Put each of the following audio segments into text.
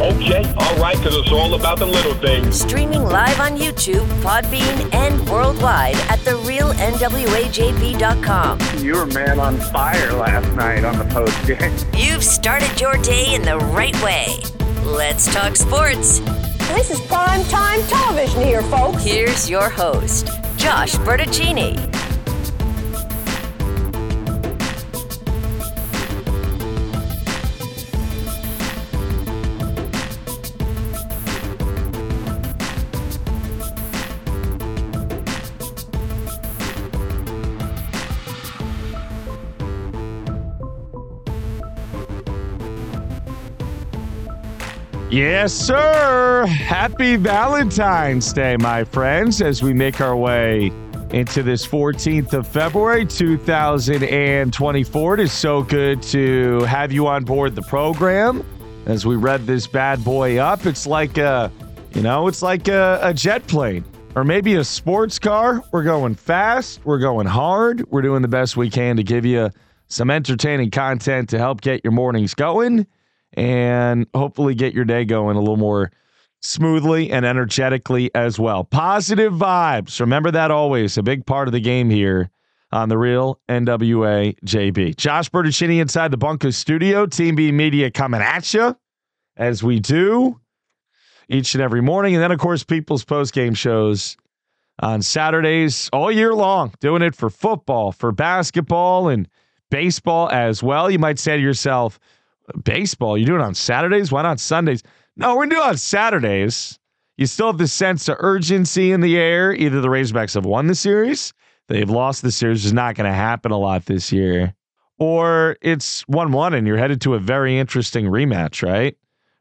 Okay, all right because it's all about the little things. Streaming live on YouTube, Podbean, and worldwide at therealnwajb.com. You were man on fire last night on the post game. You've started your day in the right way. Let's talk sports. This is prime time television here, folks. Here's your host, Josh Bertuccini. Yes, sir. Happy Valentine's Day, my friends, as we make our way into this 14th of February, 2024. It is so good to have you on board the program as we read this bad boy up. It's like a, you know, it's like a, a jet plane or maybe a sports car. We're going fast, we're going hard, we're doing the best we can to give you some entertaining content to help get your mornings going and hopefully get your day going a little more smoothly and energetically as well. Positive vibes. Remember that always. A big part of the game here on the real NWA JB. Josh Bertuccini inside the Bunker studio. Team B Media coming at you as we do each and every morning. And then, of course, People's Post Game shows on Saturdays all year long, doing it for football, for basketball, and baseball as well. You might say to yourself, baseball. You do it on Saturdays? Why not Sundays? No, we're going to do it on Saturdays. You still have the sense of urgency in the air. Either the Razorbacks have won the series, they've lost the series, is not going to happen a lot this year, or it's 1 1 and you're headed to a very interesting rematch, right?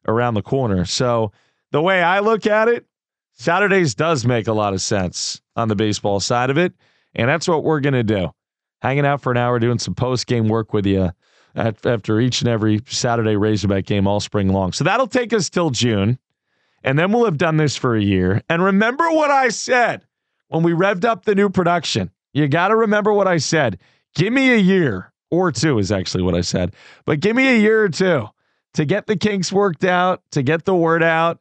Around the corner. So the way I look at it, Saturdays does make a lot of sense on the baseball side of it. And that's what we're going to do. Hanging out for an hour, doing some post game work with you at, after each and every Saturday Razorback game all spring long. So that'll take us till June. And then we'll have done this for a year. And remember what I said when we revved up the new production. You got to remember what I said. Give me a year or two, is actually what I said. But give me a year or two to get the kinks worked out, to get the word out,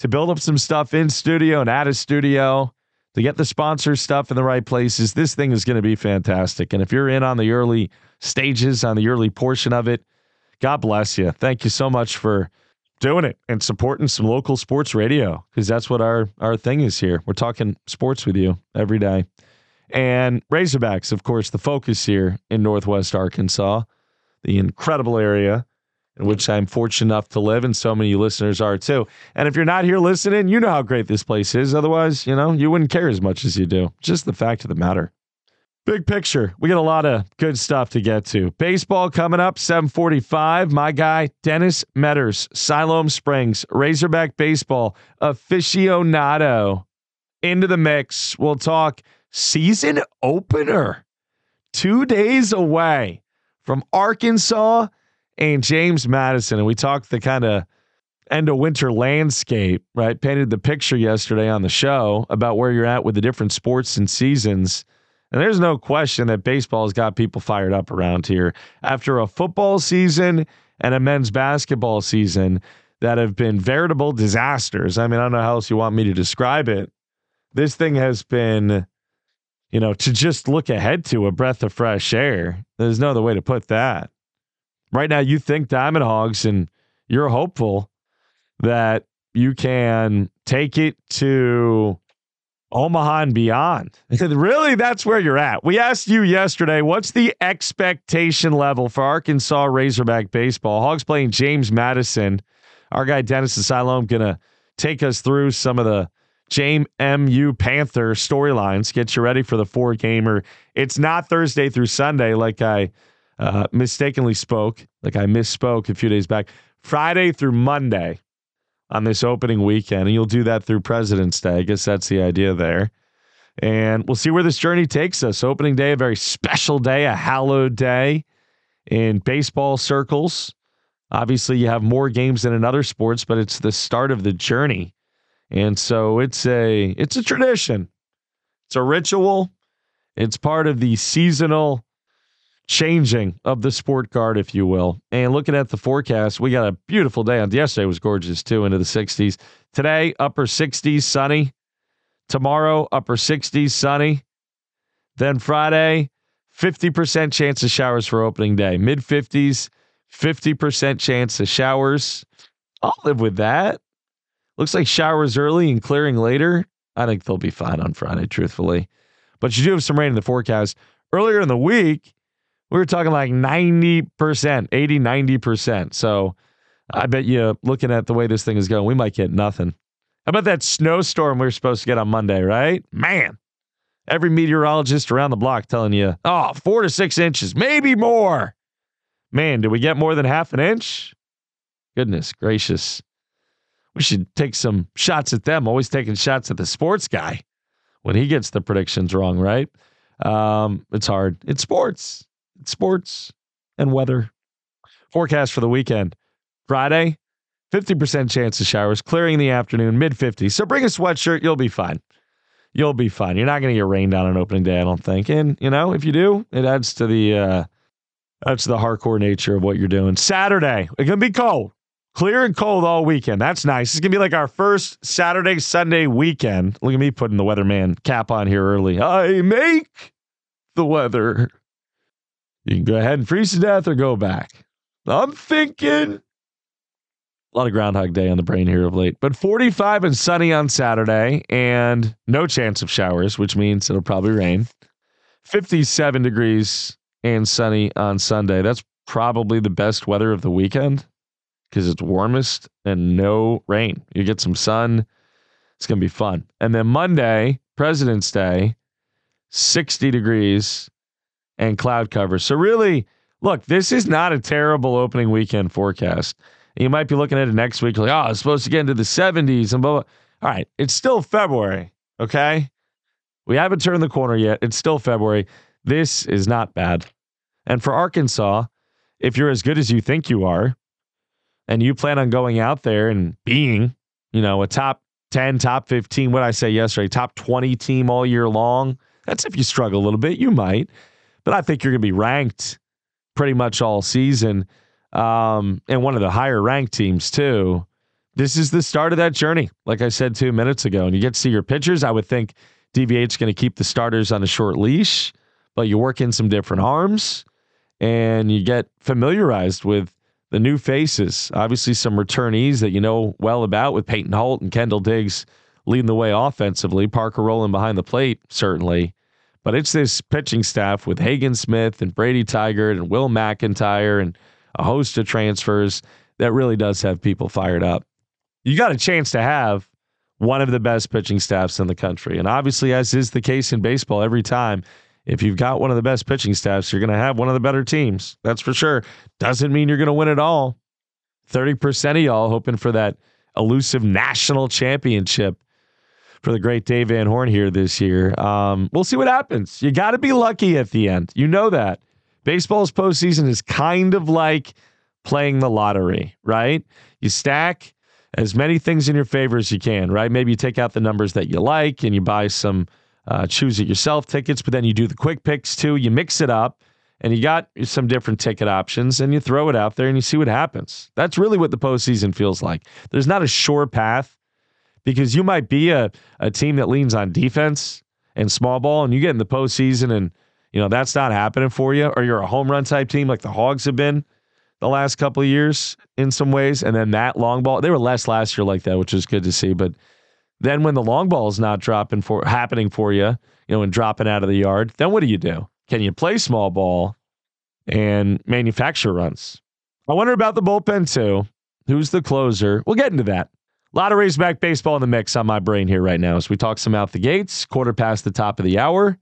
to build up some stuff in studio and out of studio, to get the sponsor stuff in the right places. This thing is going to be fantastic. And if you're in on the early stages, on the early portion of it, God bless you. Thank you so much for doing it and supporting some local sports radio because that's what our our thing is here. We're talking sports with you every day. And Razorbacks, of course, the focus here in Northwest Arkansas, the incredible area in which I'm fortunate enough to live, and so many listeners are too. And if you're not here listening, you know how great this place is. Otherwise, you know, you wouldn't care as much as you do. Just the fact of the matter. Big picture. We got a lot of good stuff to get to. Baseball coming up, 745. My guy, Dennis Metters, Siloam Springs, Razorback Baseball, aficionado, into the mix. We'll talk season opener. Two days away from Arkansas and James Madison. And we talked the kind of end of winter landscape, right? Painted the picture yesterday on the show about where you're at with the different sports and seasons. And there's no question that baseball has got people fired up around here after a football season and a men's basketball season that have been veritable disasters. I mean, I don't know how else you want me to describe it. This thing has been, you know, to just look ahead to a breath of fresh air. There's no other way to put that right now you think Diamond Hogs and you're hopeful that you can take it to Omaha and beyond. really, that's where you're at. We asked you yesterday, what's the expectation level for Arkansas Razorback baseball? Hogs playing James Madison. Our guy Dennis Asylum gonna take us through some of the James MU Panther storylines. Get you ready for the four gamer. It's not Thursday through Sunday like I uh, mistakenly spoke, like I misspoke a few days back. Friday through Monday, on this opening weekend. And you'll do that through President's Day. I guess that's the idea there. And we'll see where this journey takes us. Opening day, a very special day, a hallowed day in baseball circles. Obviously, you have more games than in other sports, but it's the start of the journey. And so it's a it's a tradition. It's a ritual. It's part of the seasonal changing of the sport card, if you will. And looking at the forecast, we got a beautiful day on yesterday was gorgeous too, into the 60s. Today, upper 60s, sunny. Tomorrow, upper 60s, sunny. Then Friday, 50% chance of showers for opening day. Mid 50s, 50% chance of showers. I'll live with that. Looks like showers early and clearing later. I think they'll be fine on Friday, truthfully. But you do have some rain in the forecast. Earlier in the week, we were talking like 90%, 80, 90%. So I bet you, looking at the way this thing is going, we might get nothing. How about that snowstorm we were supposed to get on Monday, right? Man, every meteorologist around the block telling you, oh, four to six inches, maybe more. Man, did we get more than half an inch? Goodness gracious. We should take some shots at them. Always taking shots at the sports guy when he gets the predictions wrong, right? Um, it's hard. It's sports. Sports and weather. Forecast for the weekend. Friday, 50% chance of showers, clearing in the afternoon, mid 50s. So bring a sweatshirt, you'll be fine. You'll be fine. You're not going to get rained on on opening day, I don't think. And, you know, if you do, it adds to the uh adds to the hardcore nature of what you're doing. Saturday, it's going to be cold. Clear and cold all weekend. That's nice. It's going to be like our first Saturday, Sunday weekend. Look at me putting the weatherman cap on here early. I make the weather. You can go ahead and freeze to death or go back. I'm thinking a lot of Groundhog Day on the brain here of late, but 45 and sunny on Saturday and no chance of showers, which means it'll probably rain. 57 degrees and sunny on Sunday. That's probably the best weather of the weekend because it's warmest and no rain. You get some sun. It's going to be fun. And then Monday, President's Day, 60 degrees and cloud cover. So, really, look, this is not a terrible opening weekend forecast. You might be looking at it next week, like, oh, it's supposed to get into the 70s and blah, blah. All right, it's still February, okay? We haven't turned the corner yet. It's still February. This is not bad. And for Arkansas, if you're as good as you think you are, and you plan on going out there and being, you know, a top 10, top 15, what I say yesterday, top 20 team all year long, that's if you struggle a little bit, you might. But I think you're going to be ranked pretty much all season um, and one of the higher ranked teams, too. This is the start of that journey, like I said two minutes ago. And you get to see your pitchers. I would think DVH is going to keep the starters on a short leash, but you work in some different arms and you get familiarized with the new faces. Obviously, some returnees that you know well about with Peyton Holt and Kendall Diggs leading the way offensively. Parker Rowland behind the plate, certainly. But it's this pitching staff with Hagen Smith and Brady Tygart and Will McIntyre and a host of transfers that really does have people fired up. You got a chance to have one of the best pitching staffs in the country. And obviously, as is the case in baseball every time, if you've got one of the best pitching staffs, you're going to have one of the better teams. That's for sure. Doesn't mean you're going to win it all. 30% of y'all hoping for that elusive national championship for the great Dave Van Horn here this year. Um, we'll see what happens. You got to be lucky at the end. You know that. Baseball's postseason is kind of like playing the lottery, right? You stack as many things in your favor as you can, right? Maybe you take out the numbers that you like and you buy some uh, choose it yourself tickets, but then you do the quick picks too. You mix it up and you got some different ticket options and you throw it out there and you see what happens. That's really what the postseason feels like. There's not a sure path because you might be a, a team that leans on defense and small ball and you get in the postseason and you know that's not happening for you, or you're a home run type team like the Hogs have been the last couple of years in some ways, and then that long ball they were less last year like that, which is good to see. But then when the long ball is not dropping for happening for you, you know, and dropping out of the yard, then what do you do? Can you play small ball and manufacture runs? I wonder about the bullpen too. Who's the closer? We'll get into that. Lot of Razorback baseball in the mix on my brain here right now as we talk some out the gates, quarter past the top of the hour.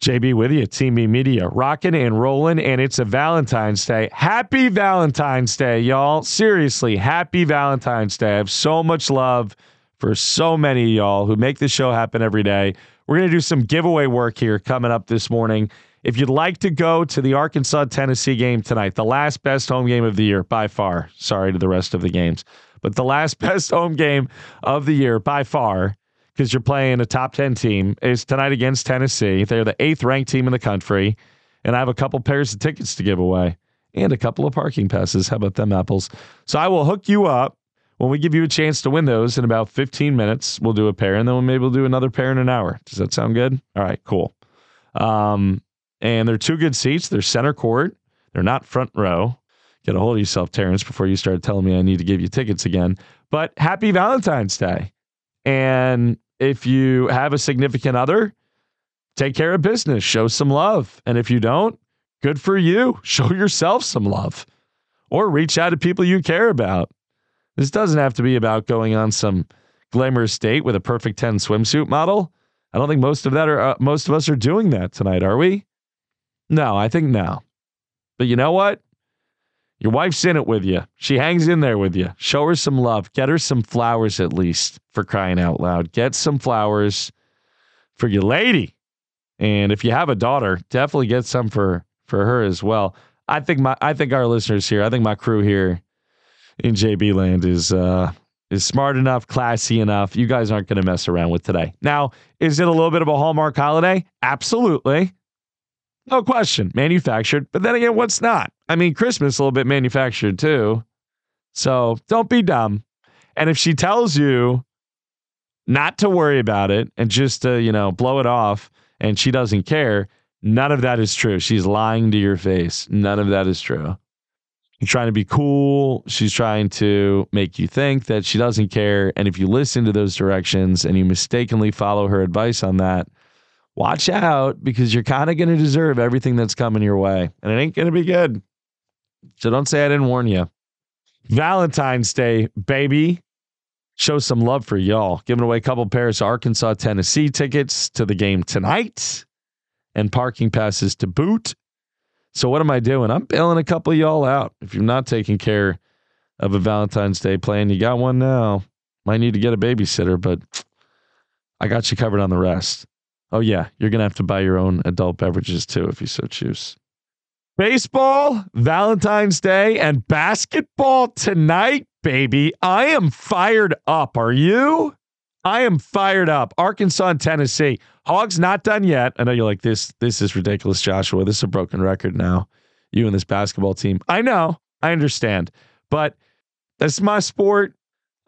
JB with you, Team Media, rocking and rolling, and it's a Valentine's Day. Happy Valentine's Day, y'all. Seriously, happy Valentine's Day. I have so much love for so many of y'all who make this show happen every day. We're going to do some giveaway work here coming up this morning. If you'd like to go to the Arkansas Tennessee game tonight, the last best home game of the year by far. Sorry to the rest of the games, but the last best home game of the year by far because you're playing a top 10 team, is tonight against Tennessee. They're the eighth ranked team in the country. And I have a couple pairs of tickets to give away and a couple of parking passes. How about them apples? So I will hook you up when we give you a chance to win those in about 15 minutes. We'll do a pair and then maybe we'll do another pair in an hour. Does that sound good? All right, cool. Um, and they're two good seats. They're center court. They're not front row. Get a hold of yourself, Terrence, before you start telling me I need to give you tickets again. But happy Valentine's Day. And if you have a significant other, take care of business, show some love. And if you don't, good for you. Show yourself some love or reach out to people you care about. This doesn't have to be about going on some glamorous date with a perfect 10 swimsuit model. I don't think most of that are uh, most of us are doing that tonight, are we? No, I think no. But you know what? Your wife's in it with you. She hangs in there with you. Show her some love. Get her some flowers at least for crying out loud. Get some flowers for your lady. And if you have a daughter, definitely get some for for her as well. I think my I think our listeners here, I think my crew here in JB land is uh is smart enough, classy enough. You guys aren't going to mess around with today. Now, is it a little bit of a Hallmark holiday? Absolutely. No question, manufactured. But then again, what's not? I mean, Christmas a little bit manufactured too. So don't be dumb. And if she tells you not to worry about it and just to, you know, blow it off and she doesn't care, none of that is true. She's lying to your face. None of that is true. She's trying to be cool. She's trying to make you think that she doesn't care. And if you listen to those directions and you mistakenly follow her advice on that, watch out because you're kind of going to deserve everything that's coming your way. And it ain't going to be good. So don't say I didn't warn you. Valentine's Day, baby. Show some love for y'all. Giving away a couple pairs of Arkansas, Tennessee tickets to the game tonight and parking passes to boot. So what am I doing? I'm bailing a couple of y'all out. If you're not taking care of a Valentine's Day plan, you got one now. Might need to get a babysitter, but I got you covered on the rest. Oh, yeah, you're going to have to buy your own adult beverages too if you so choose. Baseball, Valentine's Day, and basketball tonight, baby. I am fired up. Are you? I am fired up. Arkansas and Tennessee. Hogs not done yet. I know you're like this. This is ridiculous, Joshua. This is a broken record now. You and this basketball team. I know. I understand. But that's my sport.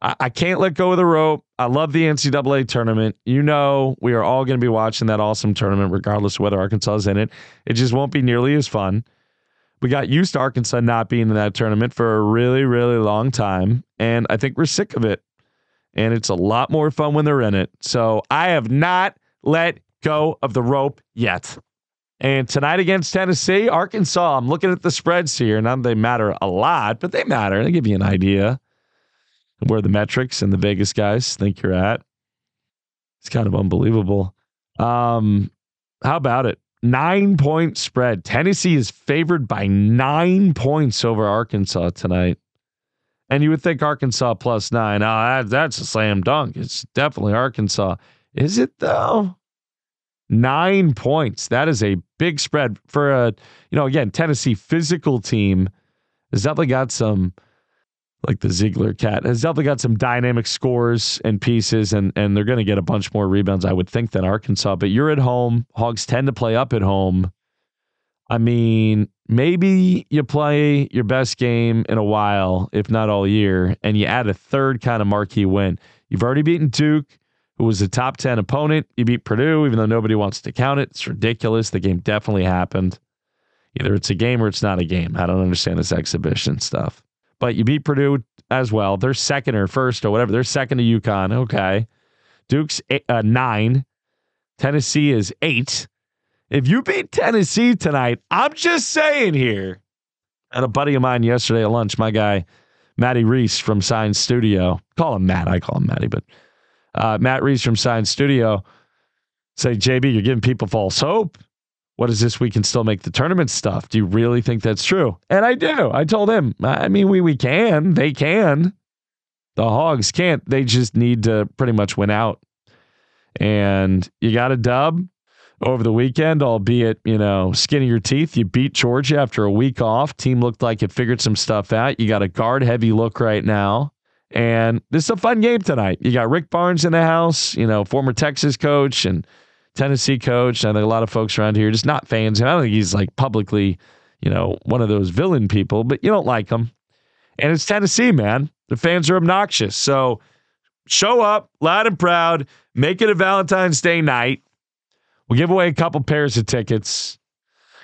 I, I can't let go of the rope. I love the NCAA tournament. You know, we are all going to be watching that awesome tournament, regardless of whether Arkansas is in it. It just won't be nearly as fun. We got used to Arkansas not being in that tournament for a really, really long time. And I think we're sick of it. And it's a lot more fun when they're in it. So I have not let go of the rope yet. And tonight against Tennessee, Arkansas, I'm looking at the spreads here. Not they matter a lot, but they matter. They give you an idea where the metrics and the Vegas guys think you're at. It's kind of unbelievable. Um, how about it? Nine point spread. Tennessee is favored by nine points over Arkansas tonight. And you would think Arkansas plus nine. Oh, that, that's a slam dunk. It's definitely Arkansas. Is it though? Nine points. That is a big spread for a, you know, again, Tennessee physical team has definitely got some, like the Zeigler cat, has definitely got some dynamic scores and pieces, and and they're going to get a bunch more rebounds, I would think, than Arkansas. But you're at home. Hogs tend to play up at home. I mean, maybe you play your best game in a while, if not all year, and you add a third kind of marquee win. You've already beaten Duke, who was a top 10 opponent. You beat Purdue, even though nobody wants to count it. It's ridiculous. The game definitely happened. Either it's a game or it's not a game. I don't understand this exhibition stuff. But you beat Purdue as well. They're second or first or whatever. They're second to UConn. Okay. Duke's eight, uh, nine. Tennessee is eight. If you beat Tennessee tonight, I'm just saying here. And a buddy of mine yesterday at lunch, my guy, Matty Reese from Science Studio, call him Matt. I call him Matty, but uh, Matt Reese from Science Studio say, JB, you're giving people false hope. What is this? We can still make the tournament stuff. Do you really think that's true? And I do. I told him, I mean, we, we can. They can. The Hogs can't. They just need to pretty much win out. And you got a dub over the weekend, albeit, you know, skin of your teeth. You beat Georgia after a week off. Team looked like it figured some stuff out. You got a guard heavy look right now. And this is a fun game tonight. You got Rick Barnes in the house, you know, former Texas coach and Tennessee coach. I think a lot of folks around here just not fans. And I don't think he's like publicly, you know, one of those villain people, but you don't like him. And it's Tennessee, man. The fans are obnoxious. So show up loud and proud. Make it a Valentine's Day night. We'll give away a couple pairs of tickets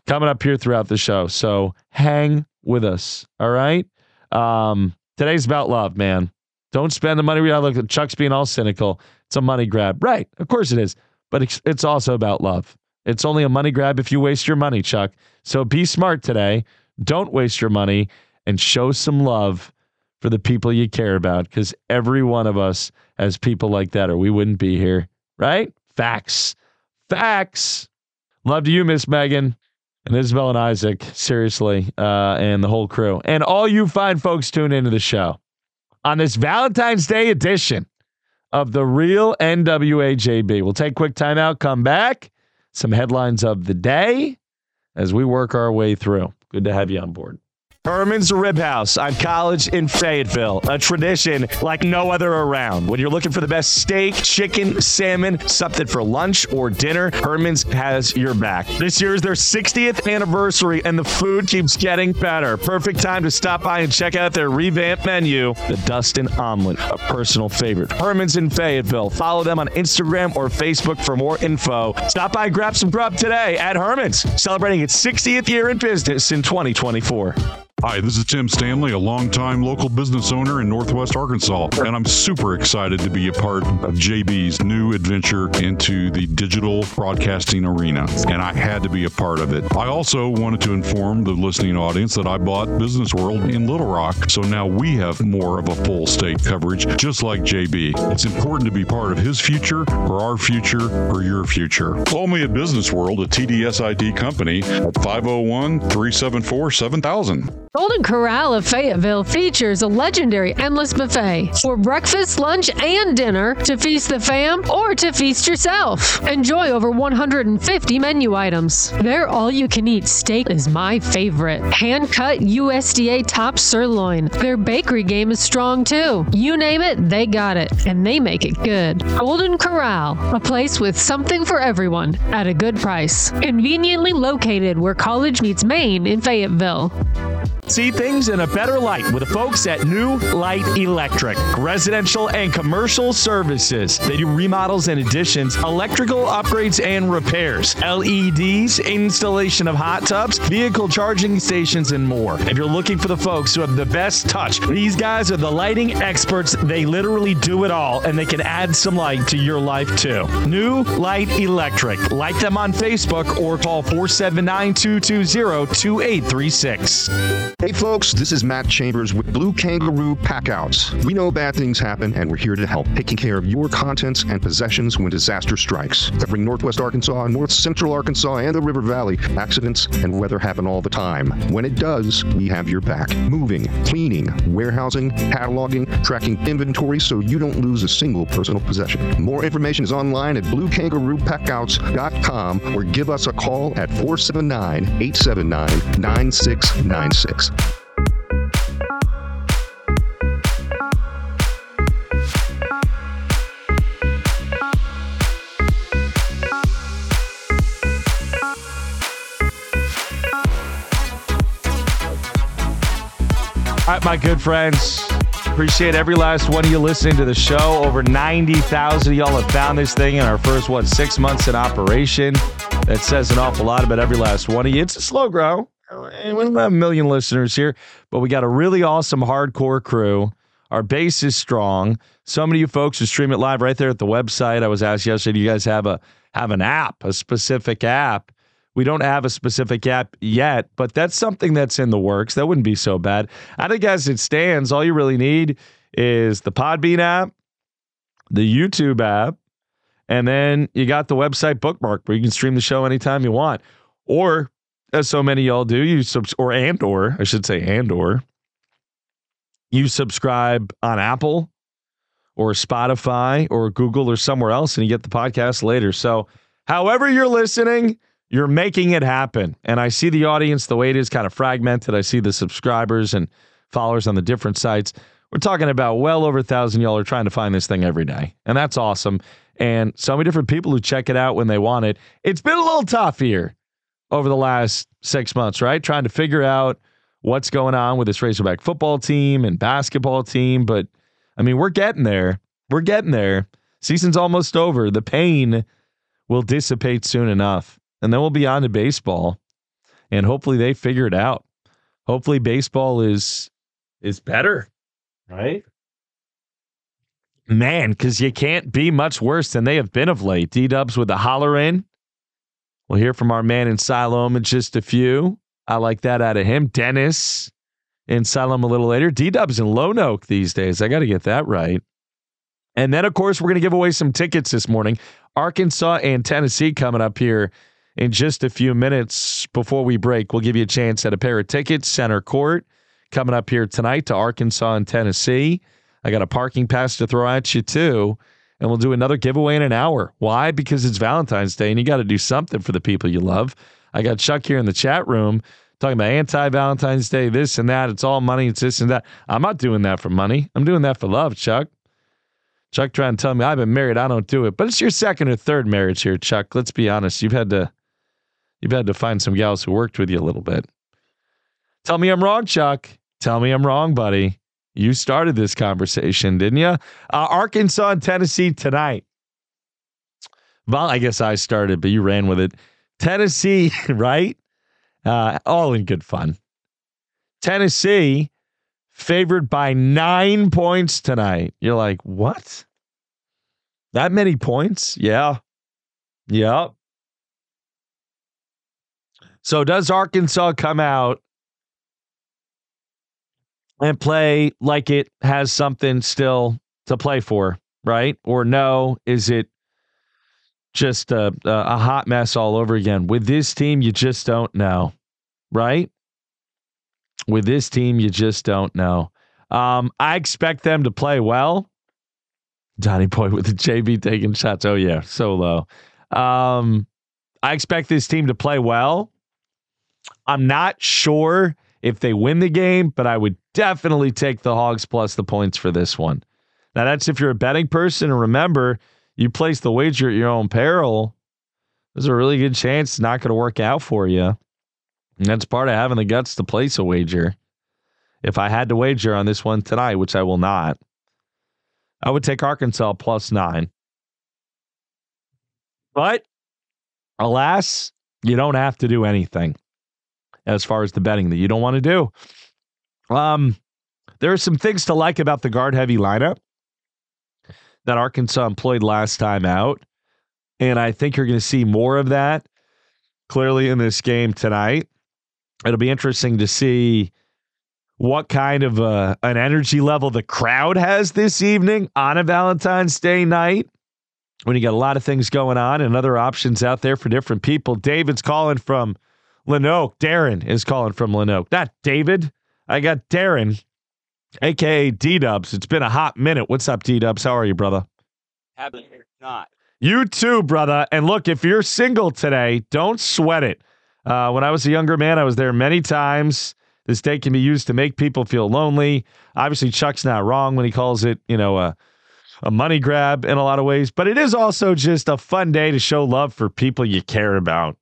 coming up here throughout the show. So hang with us. All right. Um, today's about love, man. Don't spend the money. We look at Chuck's being all cynical. It's a money grab. Right. Of course it is. But it's, it's also about love. It's only a money grab if you waste your money, Chuck. So be smart today. Don't waste your money and show some love for the people you care about because every one of us has people like that or we wouldn't be here. Right? Facts. Facts. Love to you, Miss Megan and Isabel and Isaac, seriously, uh, and the whole crew. And all you fine folks tune into the show on this Valentine's Day edition of the real NWAJB. We'll take a quick timeout, come back, some headlines of the day as we work our way through. Good to have you on board. Herman's Rib House on College in Fayetteville, a tradition like no other around. When you're looking for the best steak, chicken, salmon, something for lunch or dinner, Herman's has your back. This year is their 60th anniversary and the food keeps getting better. Perfect time to stop by and check out their revamped menu, the Dustin Omelet, a personal favorite. Herman's in Fayetteville. Follow them on Instagram or Facebook for more info. Stop by and grab some grub today at Herman's, celebrating its 60th year in business in 2024. Hi, this is Tim Stanley, a longtime local business owner in Northwest Arkansas, and I'm super excited to be a part of JB's new adventure into the digital broadcasting arena, and I had to be a part of it. I also wanted to inform the listening audience that I bought Business World in Little Rock, so now we have more of a full state coverage, just like JB. It's important to be part of his future, for our future, for your future. Call me at Business World, a TDSID company, at 501 374 7000. Golden Corral of Fayetteville features a legendary endless buffet for breakfast, lunch, and dinner to feast the fam or to feast yourself. Enjoy over 150 menu items. Their all you can eat steak is my favorite. Hand cut USDA top sirloin. Their bakery game is strong too. You name it, they got it, and they make it good. Golden Corral, a place with something for everyone at a good price. Conveniently located where college meets Maine in Fayetteville. See things in a better light with the folks at New Light Electric. Residential and commercial services. They do remodels and additions, electrical upgrades and repairs, LEDs, installation of hot tubs, vehicle charging stations, and more. If you're looking for the folks who have the best touch, these guys are the lighting experts. They literally do it all and they can add some light to your life too. New Light Electric. Like them on Facebook or call 479 220 2836. Hey folks, this is Matt Chambers with Blue Kangaroo Packouts. We know bad things happen and we're here to help, taking care of your contents and possessions when disaster strikes. Covering Northwest Arkansas, North Central Arkansas, and the River Valley, accidents and weather happen all the time. When it does, we have your back. Moving, cleaning, warehousing, cataloging, tracking inventory so you don't lose a single personal possession. More information is online at bluekangaroopackouts.com or give us a call at 479 879 9696. All right, my good friends. Appreciate every last one of you listening to the show. Over 90,000 of y'all have found this thing in our first, what, six months in operation. That says an awful lot about every last one of you. It's a slow grow. We don't have a million listeners here, but we got a really awesome hardcore crew. Our base is strong. So many of you folks who stream it live right there at the website. I was asked yesterday, do you guys have a have an app, a specific app? We don't have a specific app yet, but that's something that's in the works. That wouldn't be so bad. I think as it stands, all you really need is the Podbean app, the YouTube app, and then you got the website bookmark where you can stream the show anytime you want. Or as so many y'all do, you subs or and or I should say and or you subscribe on Apple or Spotify or Google or somewhere else and you get the podcast later. So, however you're listening, you're making it happen. And I see the audience the way it is kind of fragmented. I see the subscribers and followers on the different sites. We're talking about well over a thousand y'all are trying to find this thing every day. And that's awesome. And so many different people who check it out when they want it. It's been a little tough here over the last six months, right? Trying to figure out what's going on with this Razorback football team and basketball team. But I mean, we're getting there. We're getting there. Season's almost over. The pain will dissipate soon enough. And then we'll be on to baseball. And hopefully they figure it out. Hopefully baseball is is better. Right? Man, because you can't be much worse than they have been of late. D dubs with the holler in. We'll hear from our man in Siloam in just a few. I like that out of him. Dennis in Siloam a little later. D Dub's in Lonoke these days. I got to get that right. And then, of course, we're going to give away some tickets this morning. Arkansas and Tennessee coming up here in just a few minutes before we break. We'll give you a chance at a pair of tickets, center court, coming up here tonight to Arkansas and Tennessee. I got a parking pass to throw at you, too. And we'll do another giveaway in an hour. Why? Because it's Valentine's Day and you got to do something for the people you love. I got Chuck here in the chat room talking about anti Valentine's Day, this and that. It's all money. It's this and that. I'm not doing that for money. I'm doing that for love, Chuck. Chuck trying to tell me I've been married. I don't do it, but it's your second or third marriage here, Chuck. Let's be honest. You've had to, you've had to find some gals who worked with you a little bit. Tell me I'm wrong, Chuck. Tell me I'm wrong, buddy. You started this conversation, didn't you? Uh, Arkansas and Tennessee tonight. Well, I guess I started, but you ran with it. Tennessee, right? Uh, all in good fun. Tennessee favored by nine points tonight. You're like, what? That many points? Yeah. Yep. So does Arkansas come out and play like it has something still to play for, right? Or no, is it just a, a hot mess all over again. With this team, you just don't know, right? With this team, you just don't know. Um, I expect them to play well. Johnny Boy with the JB taking shots. Oh yeah, so low. Um, I expect this team to play well. I'm not sure if they win the game, but I would definitely take the Hogs plus the points for this one. Now that's if you're a betting person, and remember you place the wager at your own peril, there's a really good chance it's not going to work out for you. And that's part of having the guts to place a wager. If I had to wager on this one tonight, which I will not, I would take Arkansas plus nine. But alas, you don't have to do anything as far as the betting that you don't want to do. Um, there are some things to like about the guard heavy lineup that Arkansas employed last time out. And I think you're going to see more of that clearly in this game tonight. It'll be interesting to see what kind of uh, an energy level the crowd has this evening on a Valentine's Day night when you got a lot of things going on and other options out there for different people. David's calling from Lonoke. Darren is calling from Lonoke. Not David. I got Darren aka D Dubs. It's been a hot minute. What's up, D Dubs? How are you, brother? Happy not. You too, brother. And look, if you're single today, don't sweat it. Uh, when I was a younger man, I was there many times. This day can be used to make people feel lonely. Obviously, Chuck's not wrong when he calls it, you know, a, a money grab in a lot of ways, but it is also just a fun day to show love for people you care about.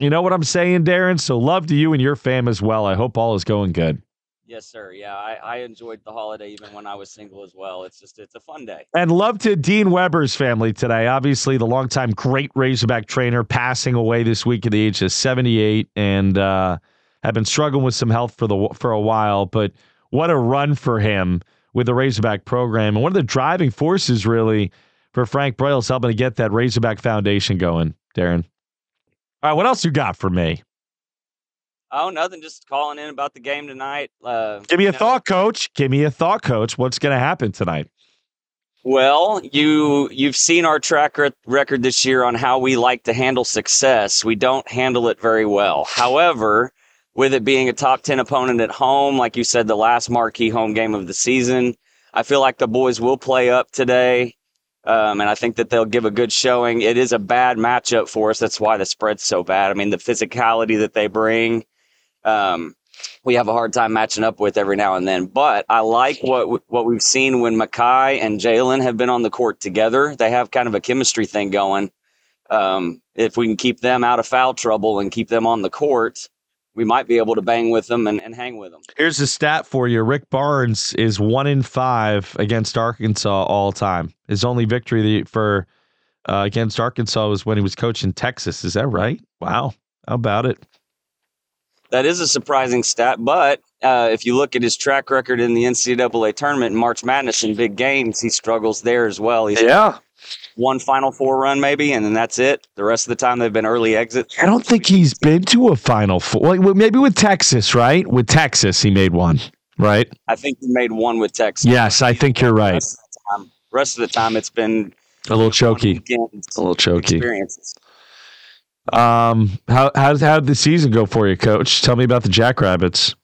You know what I'm saying, Darren? So love to you and your fam as well. I hope all is going good. Yes, sir. Yeah, I, I enjoyed the holiday even when I was single as well. It's just it's a fun day. And love to Dean Weber's family today. Obviously, the longtime great Razorback trainer passing away this week at the age of 78, and uh, have been struggling with some health for the for a while. But what a run for him with the Razorback program, and one of the driving forces really for Frank Broyles helping to get that Razorback Foundation going. Darren. All right, what else you got for me? Oh, nothing. Just calling in about the game tonight. Uh, Give me a know. thought, coach. Give me a thought, coach. What's going to happen tonight? Well, you you've seen our track rec- record this year on how we like to handle success. We don't handle it very well. However, with it being a top 10 opponent at home, like you said the last marquee home game of the season, I feel like the boys will play up today. Um, and I think that they'll give a good showing. It is a bad matchup for us. That's why the spread's so bad. I mean, the physicality that they bring, um, we have a hard time matching up with every now and then. But I like what what we've seen when Makhi and Jalen have been on the court together. They have kind of a chemistry thing going. Um, if we can keep them out of foul trouble and keep them on the court, we might be able to bang with them and, and hang with them. Here's a stat for you. Rick Barnes is one in five against Arkansas all time. His only victory for uh, against Arkansas was when he was coaching Texas. Is that right? Wow. How about it? That is a surprising stat, but uh, if you look at his track record in the NCAA tournament in March Madness in big games, he struggles there as well. He's yeah. One Final Four run, maybe, and then that's it. The rest of the time, they've been early exits. I don't think he's been to a Final Four. Like, maybe with Texas, right? With Texas, he made one, right? I think he made one with Texas. Yes, I think you're right. Rest of the time, rest of the time it's been a little choky. A little choky. Experiences. Um, how how how did the season go for you, Coach? Tell me about the Jackrabbits.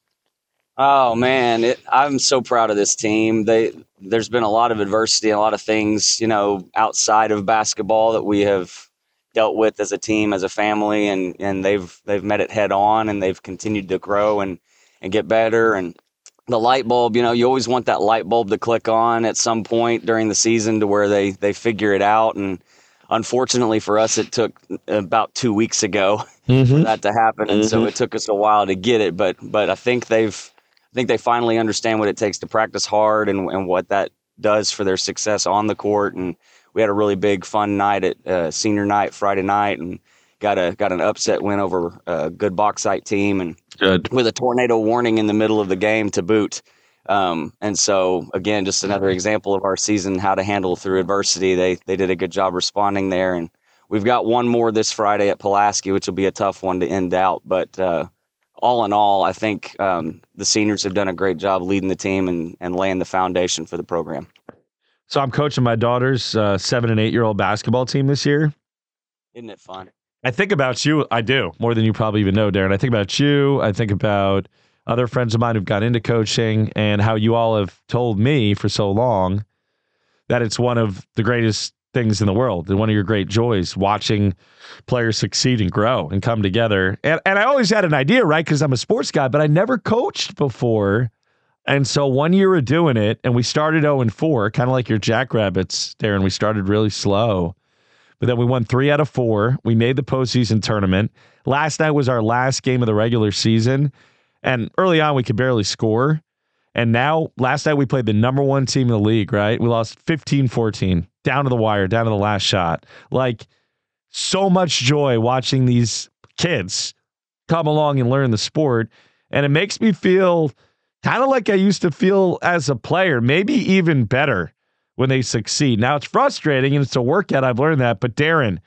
Oh man, it, I'm so proud of this team. They there's been a lot of adversity, a lot of things, you know, outside of basketball that we have dealt with as a team, as a family, and and they've they've met it head on, and they've continued to grow and and get better. And the light bulb, you know, you always want that light bulb to click on at some point during the season to where they they figure it out and unfortunately for us, it took about two weeks ago mm-hmm. for that to happen, and mm-hmm. so it took us a while to get it. But but I think they've I think they finally understand what it takes to practice hard and and what that does for their success on the court. And we had a really big fun night at uh, senior night Friday night, and got a got an upset win over a good bauxite team, and good. with a tornado warning in the middle of the game to boot. Um, and so again, just another example of our season, how to handle through adversity. They they did a good job responding there, and we've got one more this Friday at Pulaski, which will be a tough one to end out. But uh, all in all, I think um, the seniors have done a great job leading the team and, and laying the foundation for the program. So I'm coaching my daughter's uh, seven and eight year old basketball team this year. Isn't it fun? I think about you. I do more than you probably even know, Darren. I think about you. I think about other friends of mine who've got into coaching and how you all have told me for so long that it's one of the greatest things in the world and one of your great joys watching players succeed and grow and come together. And, and I always had an idea, right? Because I'm a sports guy, but I never coached before. And so one year of doing it, and we started 0 and 4, kind of like your Jackrabbits, Darren. We started really slow, but then we won three out of four. We made the postseason tournament. Last night was our last game of the regular season. And early on, we could barely score. And now, last night, we played the number one team in the league, right? We lost 15 14, down to the wire, down to the last shot. Like, so much joy watching these kids come along and learn the sport. And it makes me feel kind of like I used to feel as a player, maybe even better when they succeed. Now, it's frustrating and it's a workout. I've learned that. But, Darren,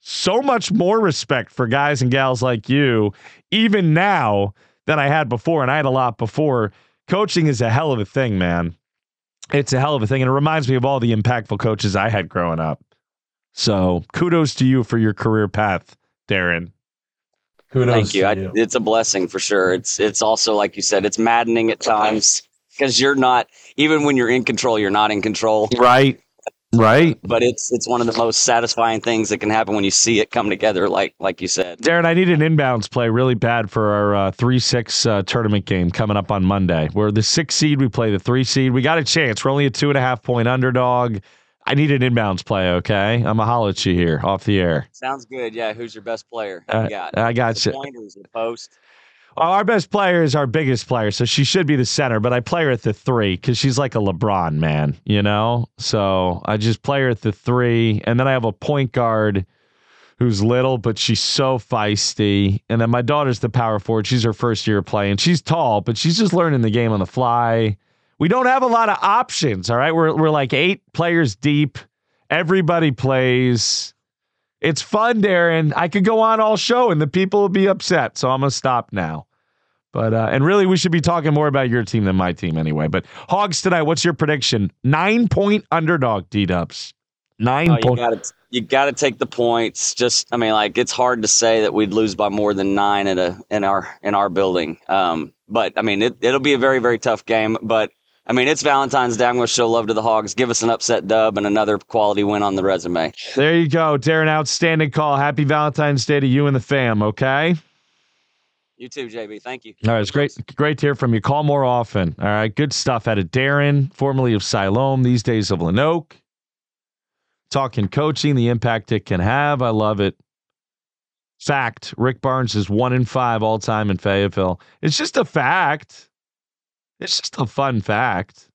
so much more respect for guys and gals like you, even now than I had before, and I had a lot before. Coaching is a hell of a thing, man. It's a hell of a thing, and it reminds me of all the impactful coaches I had growing up. So kudos to you for your career path, Darren. Kudos Thank you. you. I, it's a blessing for sure. It's it's also like you said, it's maddening at times because you're not even when you're in control, you're not in control. Right. Right. But it's it's one of the most satisfying things that can happen when you see it come together, like like you said. Darren, I need an inbounds play really bad for our uh, three six uh, tournament game coming up on Monday. We're the six seed. We play the three seed. We got a chance. We're only a two and a half point underdog. I need an inbounds play. Okay, I'm a holler at you here off the air. Sounds good. Yeah. Who's your best player? You uh, got? I got you. Pointers, the post. Our best player is our biggest player, so she should be the center. But I play her at the three because she's like a LeBron man, you know. So I just play her at the three, and then I have a point guard who's little, but she's so feisty. And then my daughter's the power forward. She's her first year playing. She's tall, but she's just learning the game on the fly. We don't have a lot of options. All right, we're we're like eight players deep. Everybody plays. It's fun, Darren. I could go on all show and the people will be upset. So I'm going to stop now. But uh, and really, we should be talking more about your team than my team anyway. But Hogs tonight, what's your prediction? Nine point underdog, D Dubs. Nine oh, you point. Gotta, you got to take the points. Just, I mean, like it's hard to say that we'd lose by more than nine in a in our in our building. Um, but I mean, it, it'll be a very very tough game. But I mean, it's Valentine's Day. I'm going to show love to the Hogs. Give us an upset dub and another quality win on the resume. There you go, Darren. Outstanding call. Happy Valentine's Day to you and the fam. Okay. You too, JB. Thank you. All right, it's great, great to hear from you. Call more often. All right, good stuff out of Darren, formerly of Siloam, these days of Lonoke. Talking coaching, the impact it can have. I love it. Fact: Rick Barnes is one in five all time in Fayetteville. It's just a fact. It's just a fun fact.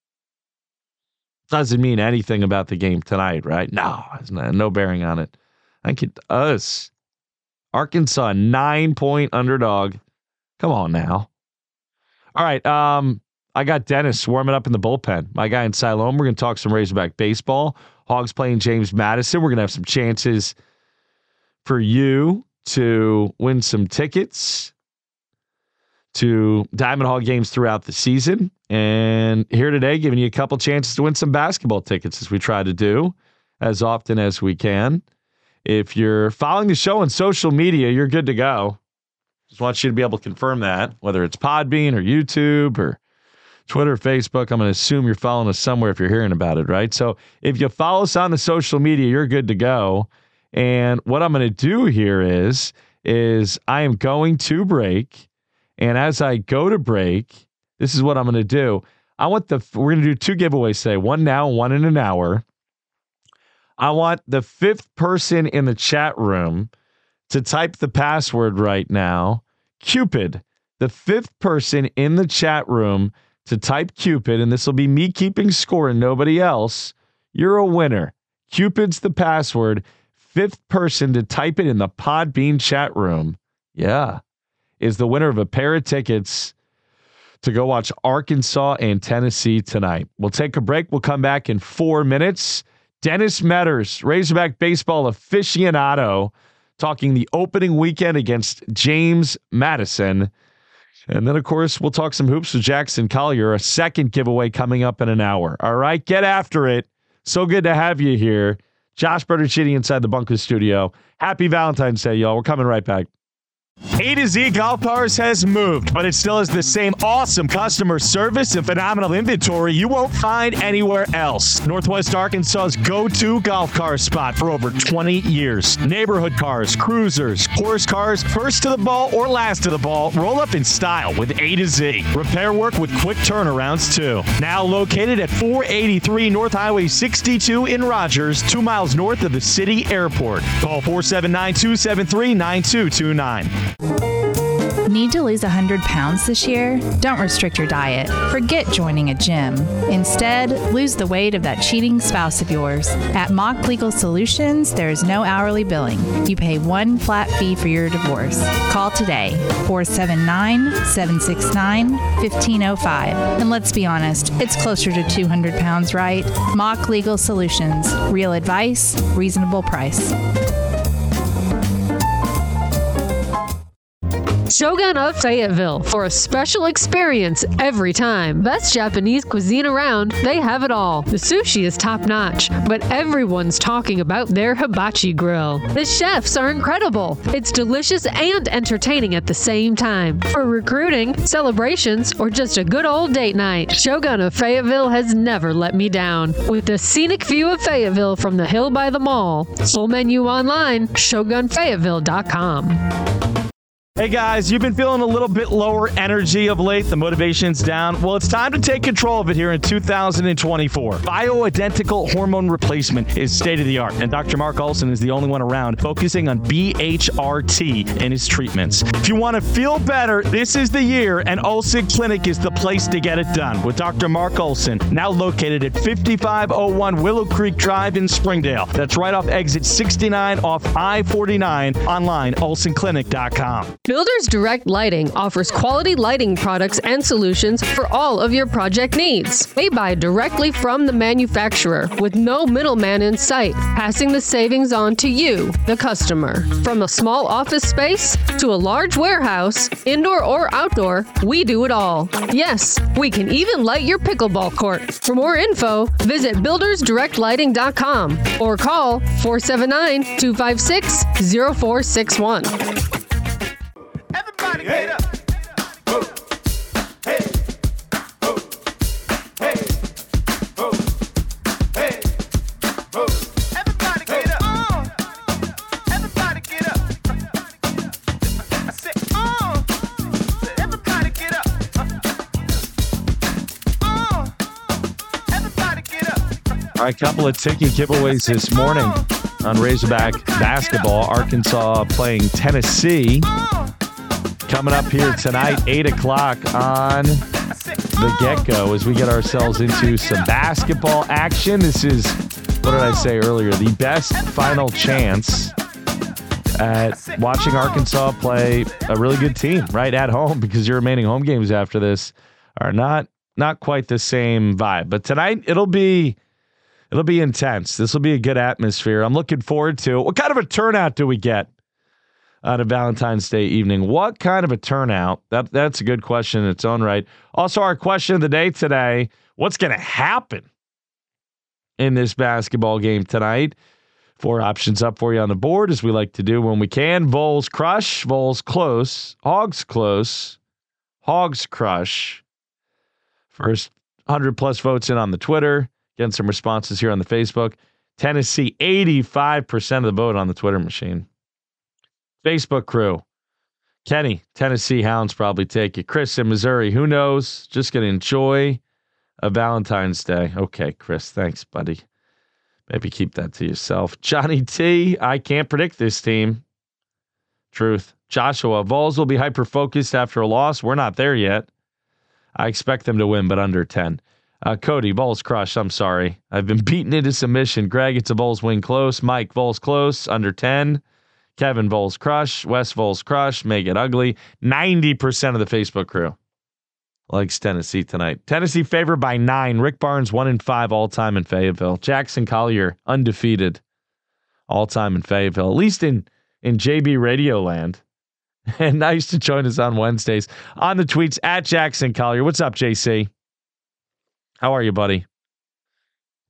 Doesn't mean anything about the game tonight, right? No, not, no bearing on it. I think it does. Arkansas nine point underdog. Come on now. All right. Um, I got Dennis warming up in the bullpen. My guy in Siloam. We're going to talk some Razorback baseball. Hogs playing James Madison. We're going to have some chances for you to win some tickets to Diamond Hogs games throughout the season. And here today, giving you a couple chances to win some basketball tickets as we try to do as often as we can. If you're following the show on social media, you're good to go. Just want you to be able to confirm that, whether it's Podbean or YouTube or Twitter, or Facebook. I'm going to assume you're following us somewhere if you're hearing about it, right? So if you follow us on the social media, you're good to go. And what I'm going to do here is, is I am going to break. And as I go to break, this is what I'm going to do. I want the, we're going to do two giveaways today, one now, one in an hour. I want the fifth person in the chat room to type the password right now. Cupid, the fifth person in the chat room to type Cupid, and this will be me keeping score and nobody else. You're a winner. Cupid's the password. Fifth person to type it in the Podbean chat room. Yeah. Is the winner of a pair of tickets to go watch Arkansas and Tennessee tonight. We'll take a break. We'll come back in four minutes. Dennis Metters, Razorback baseball aficionado, talking the opening weekend against James Madison. And then, of course, we'll talk some hoops with Jackson Collier, a second giveaway coming up in an hour. All right, get after it. So good to have you here. Josh Bertuccini inside the Bunker Studio. Happy Valentine's Day, y'all. We're coming right back. A to Z Golf Cars has moved, but it still has the same awesome customer service and phenomenal inventory you won't find anywhere else. Northwest Arkansas's go to golf car spot for over 20 years. Neighborhood cars, cruisers, horse cars, first to the ball or last to the ball, roll up in style with A to Z. Repair work with quick turnarounds, too. Now located at 483 North Highway 62 in Rogers, two miles north of the city airport. Call 479 273 9229. Need to lose 100 pounds this year? Don't restrict your diet. Forget joining a gym. Instead, lose the weight of that cheating spouse of yours. At Mock Legal Solutions, there is no hourly billing. You pay one flat fee for your divorce. Call today, 479 769 1505. And let's be honest, it's closer to 200 pounds, right? Mock Legal Solutions. Real advice, reasonable price. Shogun of Fayetteville for a special experience every time. Best Japanese cuisine around, they have it all. The sushi is top notch, but everyone's talking about their hibachi grill. The chefs are incredible. It's delicious and entertaining at the same time. For recruiting, celebrations, or just a good old date night, Shogun of Fayetteville has never let me down. With the scenic view of Fayetteville from the hill by the mall, full menu online, shogunfayetteville.com. Hey guys, you've been feeling a little bit lower energy of late. The motivation's down. Well, it's time to take control of it here in 2024. Bioidentical hormone replacement is state of the art, and Dr. Mark Olson is the only one around focusing on BHRT in his treatments. If you want to feel better, this is the year, and Olson Clinic is the place to get it done with Dr. Mark Olson, now located at 5501 Willow Creek Drive in Springdale. That's right off exit 69 off I 49, online, olsonclinic.com. Builders Direct Lighting offers quality lighting products and solutions for all of your project needs. They buy directly from the manufacturer with no middleman in sight, passing the savings on to you, the customer. From a small office space to a large warehouse, indoor or outdoor, we do it all. Yes, we can even light your pickleball court. For more info, visit buildersdirectlighting.com or call 479 256 0461. Everybody get up. Hey. Uh. Hey. Everybody get up. Oh. Everybody get up. Everybody get up. Oh. Everybody get up. All right, couple of ticket giveaways this morning uh. on Razorback basketball. Arkansas playing Tennessee. Coming up here tonight, 8 o'clock on the get go as we get ourselves into some basketball action. This is, what did I say earlier? The best final chance at watching Arkansas play a really good team right at home because your remaining home games after this are not not quite the same vibe. But tonight it'll be it'll be intense. This will be a good atmosphere. I'm looking forward to it. What kind of a turnout do we get on a Valentine's Day evening? What kind of a turnout? That that's a good question in its own right. Also, our question of the day today: What's going to happen in this basketball game tonight? Four options up for you on the board, as we like to do when we can. Vols crush, Vols close, Hogs close, Hogs crush. First 100 plus votes in on the Twitter. Getting some responses here on the Facebook. Tennessee, 85% of the vote on the Twitter machine. Facebook crew. Kenny, Tennessee Hounds probably take it. Chris in Missouri, who knows? Just going to enjoy a Valentine's Day. Okay, Chris, thanks, buddy. Maybe keep that to yourself. Johnny T, I can't predict this team. Truth. Joshua, Vols will be hyper focused after a loss. We're not there yet. I expect them to win, but under 10. Uh, Cody, Vols crush. I'm sorry. I've been beaten into submission. Greg, it's a Vols win close. Mike, Vols close, under 10. Kevin, Vols crush. West, Vols crush. Make it ugly. 90% of the Facebook crew likes Tennessee tonight. Tennessee favored by nine. Rick Barnes, one in five all time in Fayetteville. Jackson Collier, undefeated all time in Fayetteville, at least in, in JB Radio land. And nice to join us on Wednesdays on the tweets at Jackson Collier. What's up, JC? How are you, buddy?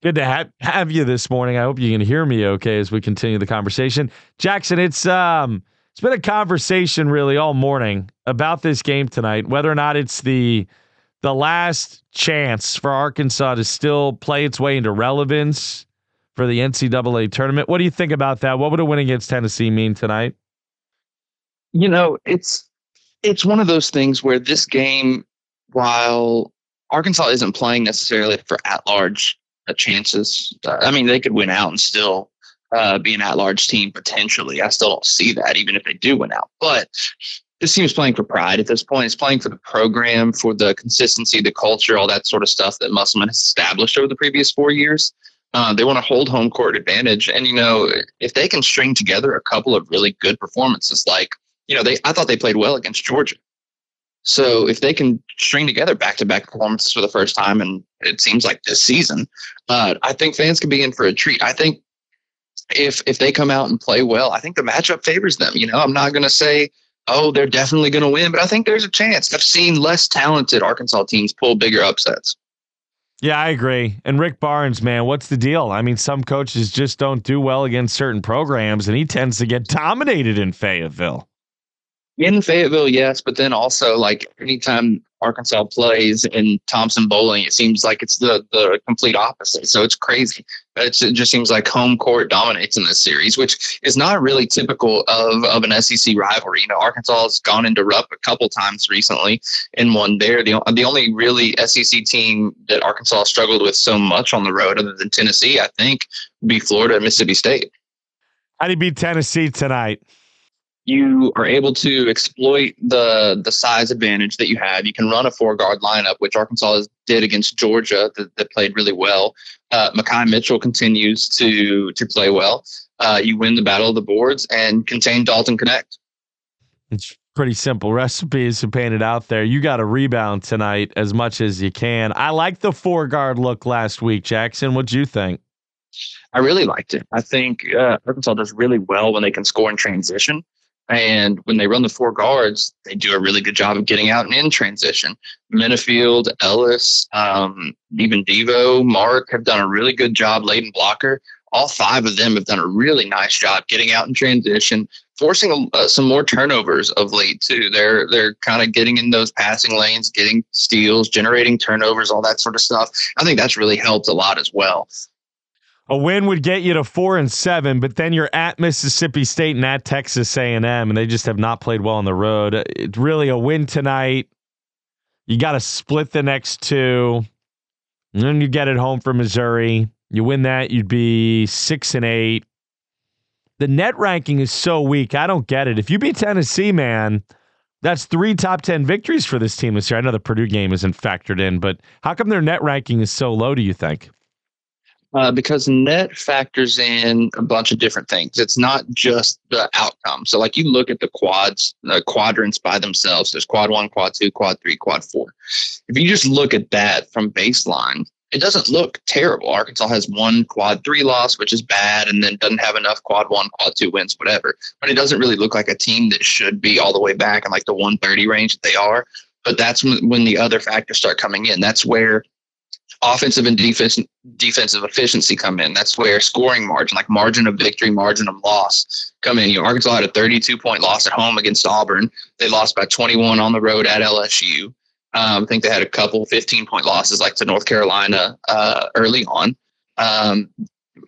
Good to have, have you this morning. I hope you can hear me okay as we continue the conversation. Jackson, it's um it's been a conversation really all morning about this game tonight, whether or not it's the the last chance for Arkansas to still play its way into relevance for the NCAA tournament. What do you think about that? What would a win against Tennessee mean tonight? You know, it's it's one of those things where this game, while Arkansas isn't playing necessarily for at large chances, I mean, they could win out and still uh, be an at large team potentially. I still don't see that, even if they do win out. But this team is playing for pride at this point. It's playing for the program, for the consistency, the culture, all that sort of stuff that Musselman has established over the previous four years. Uh, they want to hold home court advantage, and you know if they can string together a couple of really good performances, like you know they I thought they played well against Georgia. So if they can string together back to back performances for the first time, and it seems like this season, uh, I think fans could be in for a treat. I think if if they come out and play well, I think the matchup favors them. You know, I'm not going to say oh they're definitely going to win, but I think there's a chance. I've seen less talented Arkansas teams pull bigger upsets. Yeah, I agree. And Rick Barnes, man, what's the deal? I mean, some coaches just don't do well against certain programs, and he tends to get dominated in Fayetteville. In Fayetteville, yes, but then also like anytime Arkansas plays in Thompson Boling, it seems like it's the the complete opposite. So it's crazy. It's, it just seems like home court dominates in this series, which is not really typical of of an SEC rivalry. You know, Arkansas has gone into Rupp a couple times recently and won there. The the only really SEC team that Arkansas struggled with so much on the road, other than Tennessee, I think, would be Florida and Mississippi State. How do you beat Tennessee tonight? You are able to exploit the the size advantage that you have. You can run a four guard lineup, which Arkansas did against Georgia, that, that played really well. Uh, Makhi Mitchell continues to to play well. Uh, you win the battle of the boards and contain Dalton Knecht. It's pretty simple recipes to paint it out there. You got to rebound tonight as much as you can. I like the four guard look last week, Jackson. What'd you think? I really liked it. I think uh, Arkansas does really well when they can score in transition. And when they run the four guards, they do a really good job of getting out and in transition. Menifield, Ellis, um, even Devo, Mark have done a really good job. Layden Blocker, all five of them have done a really nice job getting out in transition, forcing uh, some more turnovers of late too. They're they're kind of getting in those passing lanes, getting steals, generating turnovers, all that sort of stuff. I think that's really helped a lot as well. A win would get you to four and seven, but then you're at Mississippi State and at Texas A&M, and they just have not played well on the road. It's really a win tonight. You got to split the next two, and then you get it home for Missouri. You win that, you'd be six and eight. The net ranking is so weak. I don't get it. If you beat Tennessee, man, that's three top 10 victories for this team this year. I know the Purdue game isn't factored in, but how come their net ranking is so low, do you think? Uh, because net factors in a bunch of different things. It's not just the outcome. So, like you look at the quads, the quadrants by themselves. There's quad one, quad two, quad three, quad four. If you just look at that from baseline, it doesn't look terrible. Arkansas has one quad three loss, which is bad, and then doesn't have enough quad one, quad two wins, whatever. But it doesn't really look like a team that should be all the way back in like the 130 range that they are. But that's when the other factors start coming in. That's where offensive and defense, defensive efficiency come in. That's where scoring margin, like margin of victory, margin of loss, come in. You know, Arkansas had a 32 point loss at home against Auburn. They lost by 21 on the road at LSU. Um, I think they had a couple 15 point losses like to North Carolina uh, early on. Um,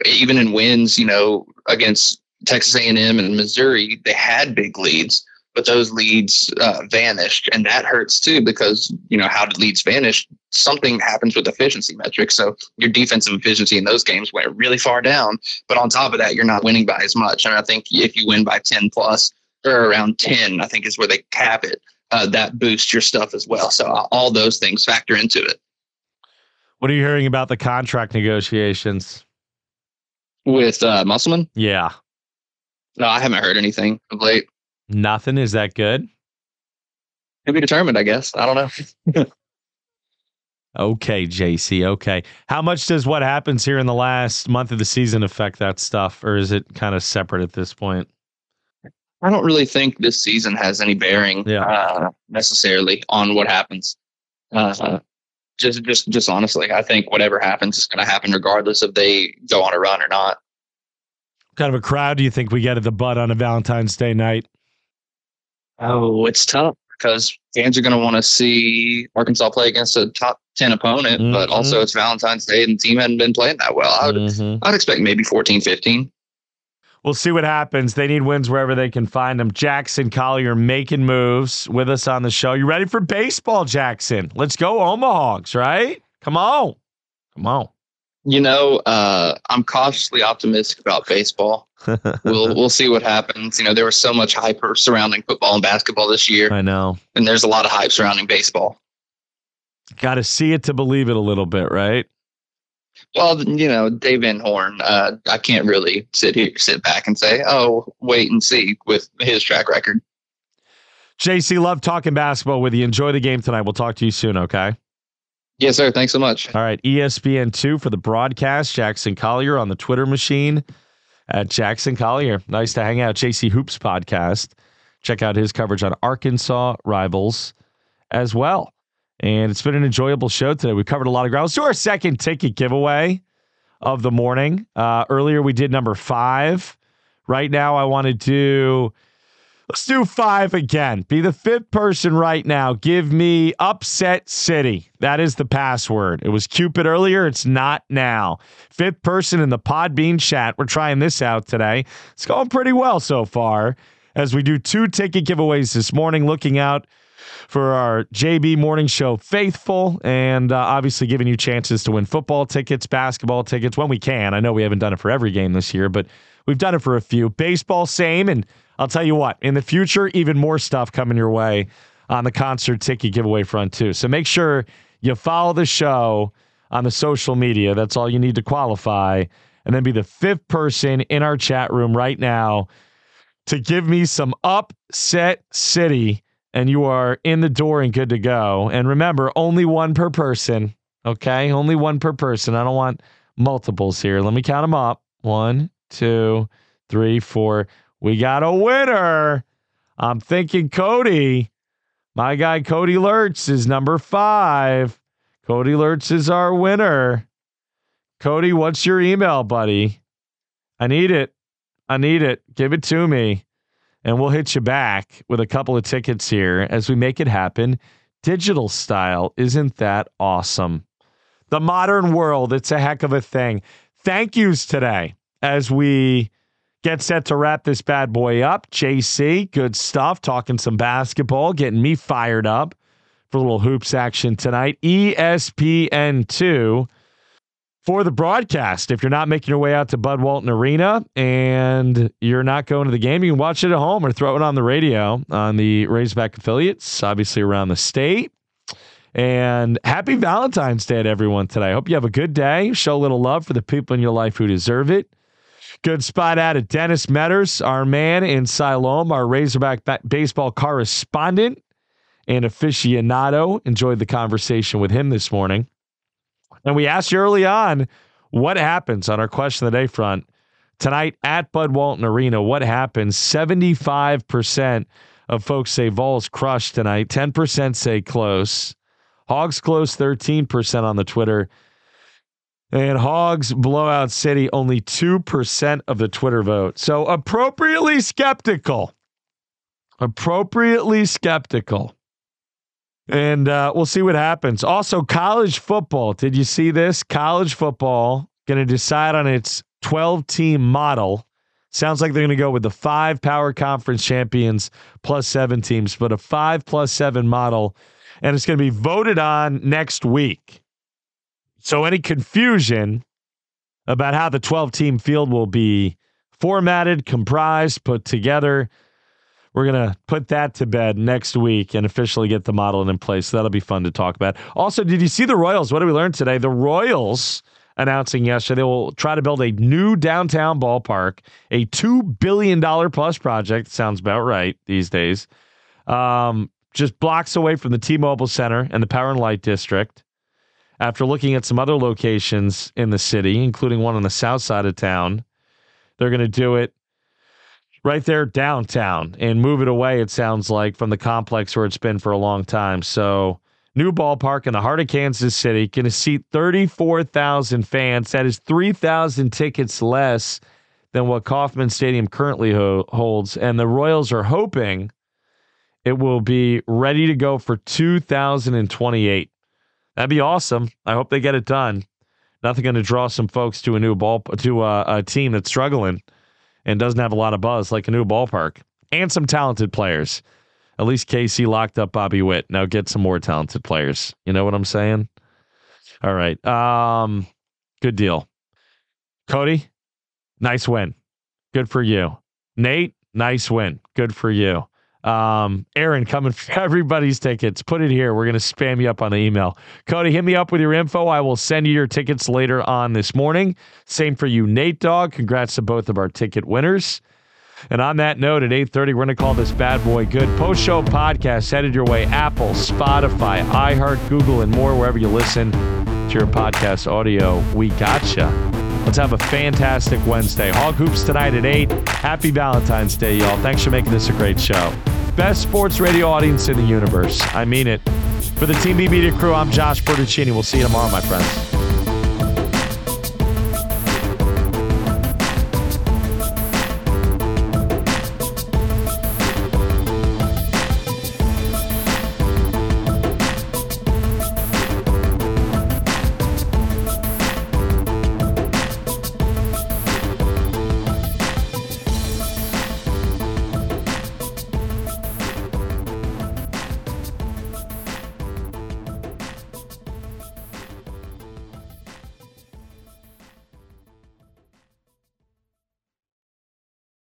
even in wins, you know, against Texas A&M and Missouri, they had big leads, but those leads uh, vanished, and that hurts too because you know how did leads vanish? Something happens with efficiency metrics. So your defensive efficiency in those games went really far down, but on top of that, you're not winning by as much. And I think if you win by 10 plus or around 10, I think is where they cap it. Uh, that boosts your stuff as well. So uh, all those things factor into it. What are you hearing about the contract negotiations with uh, Musselman? Yeah. No, I haven't heard anything of late. Nothing. Is that good? To be determined, I guess. I don't know. okay, JC. Okay. How much does what happens here in the last month of the season affect that stuff, or is it kind of separate at this point? I don't really think this season has any bearing yeah. uh, necessarily on what happens. Uh, just, just, just honestly, I think whatever happens is going to happen regardless if they go on a run or not. What kind of a crowd do you think we get at the Bud on a Valentine's Day night? Oh, it's tough because fans are going to want to see Arkansas play against a top 10 opponent, mm-hmm. but also it's Valentine's Day and the team hadn't been playing that well. I would, mm-hmm. I'd expect maybe 14, 15. We'll see what happens. They need wins wherever they can find them. Jackson Collier making moves with us on the show. You ready for baseball, Jackson? Let's go, Omahogs, right? Come on. Come on. You know, uh, I'm cautiously optimistic about baseball. We'll we'll see what happens. You know, there was so much hype surrounding football and basketball this year. I know. And there's a lot of hype surrounding baseball. Got to see it to believe it a little bit, right? Well, you know, Dave Van Horn, uh, I can't really sit here, sit back and say, "Oh, wait and see" with his track record. JC, love talking basketball with you. Enjoy the game tonight. We'll talk to you soon. Okay. Yes, sir. Thanks so much. All right, ESPN two for the broadcast. Jackson Collier on the Twitter machine at Jackson Collier. Nice to hang out. JC Hoops podcast. Check out his coverage on Arkansas rivals as well. And it's been an enjoyable show today. We covered a lot of ground. Let's do our second ticket giveaway of the morning. Uh, earlier we did number five. Right now I want to do let's do five again. Be the fifth person right now. Give me upset city. That is the password. It was Cupid earlier. It's not now. Fifth person in the Podbean chat. We're trying this out today. It's going pretty well so far as we do two ticket giveaways this morning. Looking out for our JB Morning Show faithful and uh, obviously giving you chances to win football tickets, basketball tickets when we can. I know we haven't done it for every game this year, but we've done it for a few. Baseball, same. And I'll tell you what, in the future, even more stuff coming your way on the concert ticket giveaway front, too. So make sure you follow the show on the social media. That's all you need to qualify. And then be the fifth person in our chat room right now to give me some upset city, and you are in the door and good to go. And remember, only one per person. Okay, only one per person. I don't want multiples here. Let me count them up. One, two, three, four. We got a winner. I'm thinking Cody. My guy Cody Lurch is number five. Cody Lurch is our winner. Cody, what's your email, buddy? I need it. I need it. Give it to me. And we'll hit you back with a couple of tickets here as we make it happen. Digital style. Isn't that awesome? The modern world, it's a heck of a thing. Thank yous today as we get set to wrap this bad boy up. JC, good stuff. Talking some basketball, getting me fired up for a little hoops action tonight. ESPN2 for the broadcast. If you're not making your way out to Bud Walton Arena and you're not going to the game, you can watch it at home or throw it on the radio on the Razorback affiliates, obviously around the state. And happy Valentine's Day to everyone today. I hope you have a good day. Show a little love for the people in your life who deserve it. Good spot out at Dennis Metters, our man in Siloam, our Razorback baseball correspondent and aficionado. Enjoyed the conversation with him this morning. And we asked you early on what happens on our question of the day front tonight at Bud Walton Arena. What happens? 75% of folks say Vols crushed tonight, 10% say close. Hogs close 13% on the Twitter. And Hogs Blowout City, only 2% of the Twitter vote. So appropriately skeptical. Appropriately skeptical. And uh, we'll see what happens. Also, college football. Did you see this? College football going to decide on its 12 team model. Sounds like they're going to go with the five power conference champions plus seven teams, but a five plus seven model. And it's going to be voted on next week. So, any confusion about how the 12 team field will be formatted, comprised, put together, we're going to put that to bed next week and officially get the model in place. So that'll be fun to talk about. Also, did you see the Royals? What did we learn today? The Royals announcing yesterday they will try to build a new downtown ballpark, a $2 billion plus project. Sounds about right these days. Um, just blocks away from the T Mobile Center and the Power and Light District. After looking at some other locations in the city, including one on the south side of town, they're going to do it right there downtown and move it away, it sounds like, from the complex where it's been for a long time. So, new ballpark in the heart of Kansas City, going to seat 34,000 fans. That is 3,000 tickets less than what Kauffman Stadium currently ho- holds. And the Royals are hoping it will be ready to go for 2028. That'd be awesome. I hope they get it done. Nothing going to draw some folks to a new ball to a, a team that's struggling and doesn't have a lot of buzz like a new ballpark and some talented players. At least KC locked up Bobby Witt. Now get some more talented players. You know what I'm saying? All right. Um, good deal. Cody, nice win. Good for you. Nate, nice win. Good for you. Um, Aaron coming for everybody's tickets. Put it here. We're going to spam you up on the email. Cody, hit me up with your info. I will send you your tickets later on this morning. Same for you, Nate Dog. Congrats to both of our ticket winners. And on that note, at 8:30, we're going to call this bad boy good. Post-show podcast headed your way. Apple, Spotify, iHeart, Google, and more wherever you listen to your podcast audio. We gotcha. Let's have a fantastic Wednesday. Hog Hoops tonight at 8. Happy Valentine's Day, y'all. Thanks for making this a great show. Best sports radio audience in the universe. I mean it. For the Team B Media crew, I'm Josh Bertuccini. We'll see you tomorrow, my friends.